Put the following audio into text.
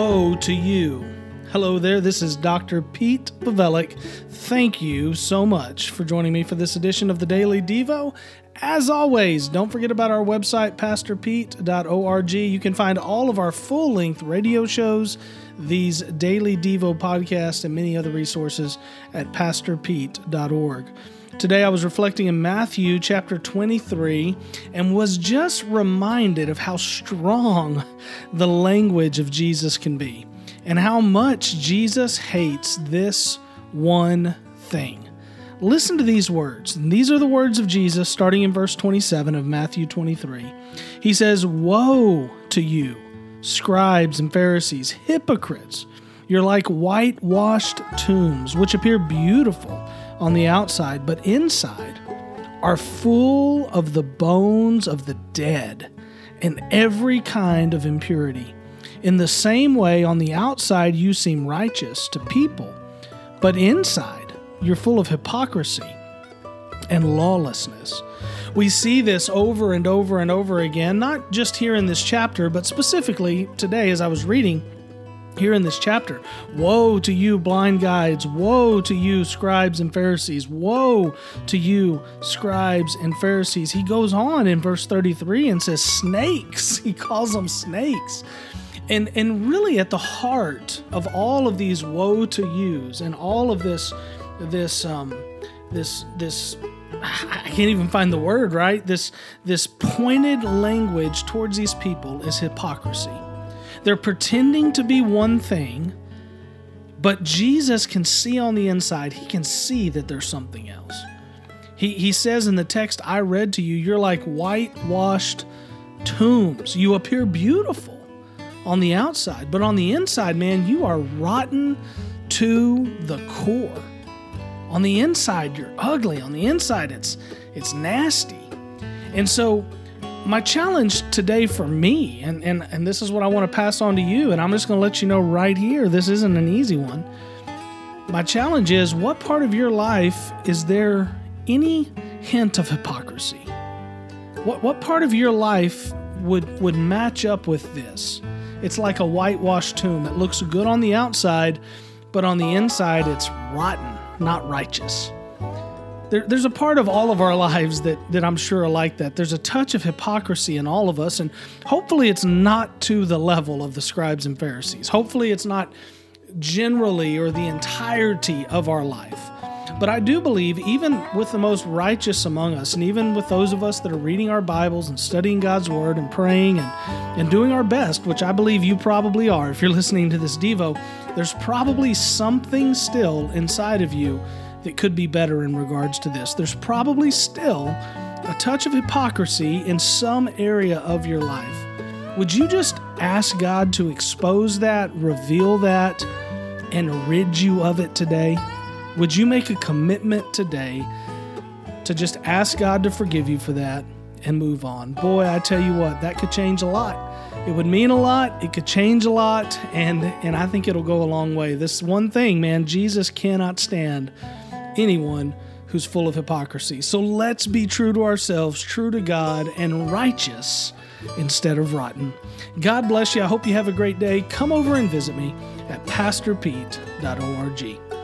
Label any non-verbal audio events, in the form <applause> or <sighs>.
Woe to you. Hello there, this is Dr. Pete Pawelek. Thank you so much for joining me for this edition of the Daily Devo. As always, don't forget about our website, pastorpete.org. You can find all of our full length radio shows, these Daily Devo podcasts, and many other resources at pastorpete.org. Today I was reflecting in Matthew chapter 23 and was just reminded of how strong the language of Jesus can be and how much Jesus hates this one thing. Listen to these words. And these are the words of Jesus starting in verse 27 of Matthew 23. He says, Woe to you, scribes and Pharisees, hypocrites! You're like whitewashed tombs, which appear beautiful on the outside, but inside are full of the bones of the dead and every kind of impurity. In the same way, on the outside, you seem righteous to people, but inside, you're full of hypocrisy and lawlessness. We see this over and over and over again, not just here in this chapter, but specifically today as I was reading here in this chapter. Woe to you, blind guides! Woe to you, scribes and Pharisees! Woe to you, scribes and Pharisees! He goes on in verse 33 and says, Snakes! <laughs> He calls them snakes. And, and really, at the heart of all of these woe to yous and all of this, this, um, this, this, <sighs> I can't even find the word right. This, this pointed language towards these people is hypocrisy they're pretending to be one thing, but Jesus can see on the inside, he can see that there's something else. He, he says in the text I read to you, you're like whitewashed tombs. You appear beautiful on the outside, but on the inside, man, you are rotten to the core. On the inside, you're ugly. On the inside, it's it's nasty. And so my challenge today for me, and, and, and this is what I want to pass on to you, and I'm just going to let you know right here this isn't an easy one. My challenge is what part of your life is there any hint of hypocrisy? What, what part of your life would, would match up with this? It's like a whitewashed tomb. It looks good on the outside, but on the inside, it's rotten, not righteous there, there's a part of all of our lives that, that I'm sure are like that. There's a touch of hypocrisy in all of us, and hopefully it's not to the level of the scribes and Pharisees. Hopefully it's not generally or the entirety of our life. But I do believe, even with the most righteous among us, and even with those of us that are reading our Bibles and studying God's Word and praying and, and doing our best, which I believe you probably are if you're listening to this Devo, there's probably something still inside of you that could be better in regards to this. There's probably still a touch of hypocrisy in some area of your life. Would you just ask God to expose that, reveal that, and rid you of it today? Would you make a commitment today to just ask God to forgive you for that and move on? Boy, I tell you what, that could change a lot. It would mean a lot, it could change a lot, and and I think it'll go a long way. This one thing, man, Jesus cannot stand anyone who's full of hypocrisy. So let's be true to ourselves, true to God, and righteous instead of rotten. God bless you. I hope you have a great day. Come over and visit me at pastorpete.org.